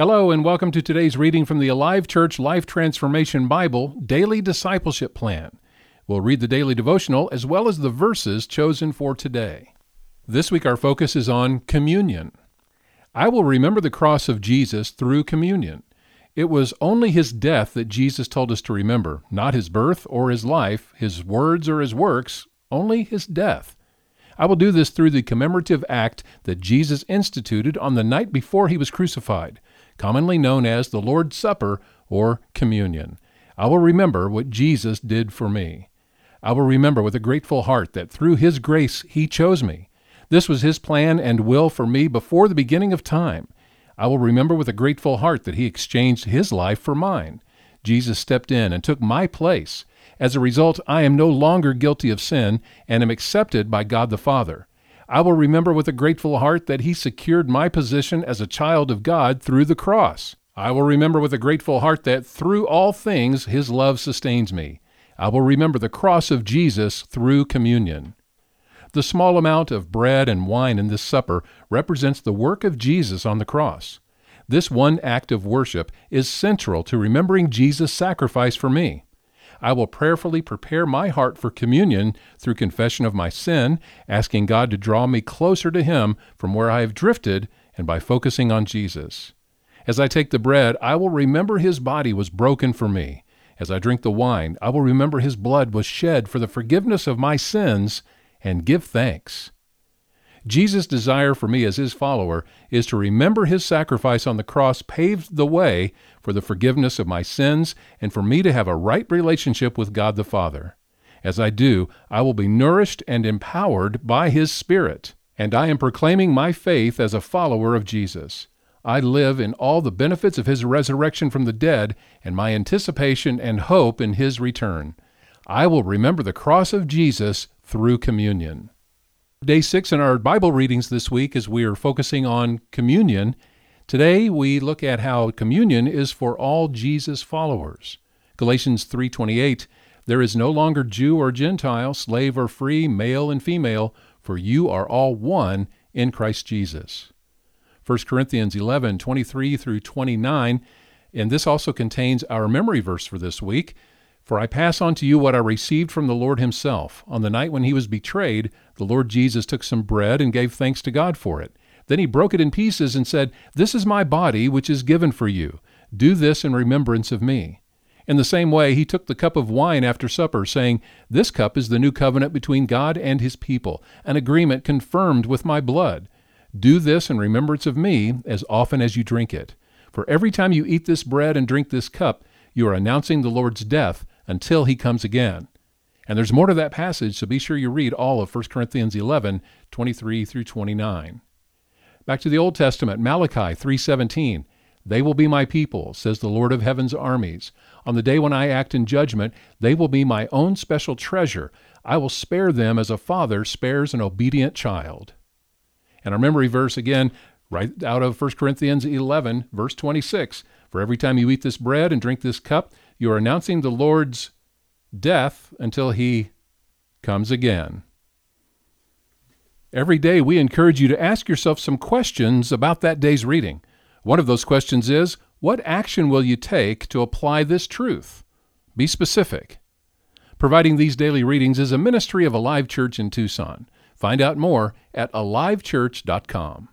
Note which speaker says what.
Speaker 1: Hello, and welcome to today's reading from the Alive Church Life Transformation Bible Daily Discipleship Plan. We'll read the daily devotional as well as the verses chosen for today. This week, our focus is on communion. I will remember the cross of Jesus through communion. It was only his death that Jesus told us to remember, not his birth or his life, his words or his works, only his death. I will do this through the commemorative act that Jesus instituted on the night before he was crucified commonly known as the Lord's Supper or Communion. I will remember what Jesus did for me. I will remember with a grateful heart that through His grace He chose me. This was His plan and will for me before the beginning of time. I will remember with a grateful heart that He exchanged His life for mine. Jesus stepped in and took my place. As a result, I am no longer guilty of sin and am accepted by God the Father. I will remember with a grateful heart that He secured my position as a child of God through the cross. I will remember with a grateful heart that through all things His love sustains me. I will remember the cross of Jesus through communion. The small amount of bread and wine in this supper represents the work of Jesus on the cross. This one act of worship is central to remembering Jesus' sacrifice for me. I will prayerfully prepare my heart for communion through confession of my sin, asking God to draw me closer to Him from where I have drifted and by focusing on Jesus. As I take the bread, I will remember His body was broken for me. As I drink the wine, I will remember His blood was shed for the forgiveness of my sins and give thanks. Jesus' desire for me as his follower is to remember his sacrifice on the cross paved the way for the forgiveness of my sins and for me to have a right relationship with God the Father. As I do, I will be nourished and empowered by his Spirit, and I am proclaiming my faith as a follower of Jesus. I live in all the benefits of his resurrection from the dead and my anticipation and hope in his return. I will remember the cross of Jesus through communion. Day six in our Bible readings this week as we are focusing on communion. Today we look at how communion is for all Jesus followers. Galatians 3:28 There is no longer Jew or Gentile, slave or free, male and female, for you are all one in Christ Jesus. 1 Corinthians 11:23 through 29 and this also contains our memory verse for this week. For I pass on to you what I received from the Lord Himself. On the night when He was betrayed, the Lord Jesus took some bread and gave thanks to God for it. Then He broke it in pieces and said, This is my body, which is given for you. Do this in remembrance of me. In the same way, He took the cup of wine after supper, saying, This cup is the new covenant between God and His people, an agreement confirmed with my blood. Do this in remembrance of me as often as you drink it. For every time you eat this bread and drink this cup, you are announcing the Lord's death until he comes again. And there's more to that passage, so be sure you read all of 1 Corinthians 11, 23 through 29. Back to the Old Testament, Malachi 3:17. They will be my people, says the Lord of heaven's armies. On the day when I act in judgment, they will be my own special treasure. I will spare them as a father spares an obedient child. And our memory verse again, right out of 1 Corinthians 11, verse 26. For every time you eat this bread and drink this cup, you are announcing the Lord's death until he comes again. Every day, we encourage you to ask yourself some questions about that day's reading. One of those questions is What action will you take to apply this truth? Be specific. Providing these daily readings is a ministry of Alive Church in Tucson. Find out more at alivechurch.com.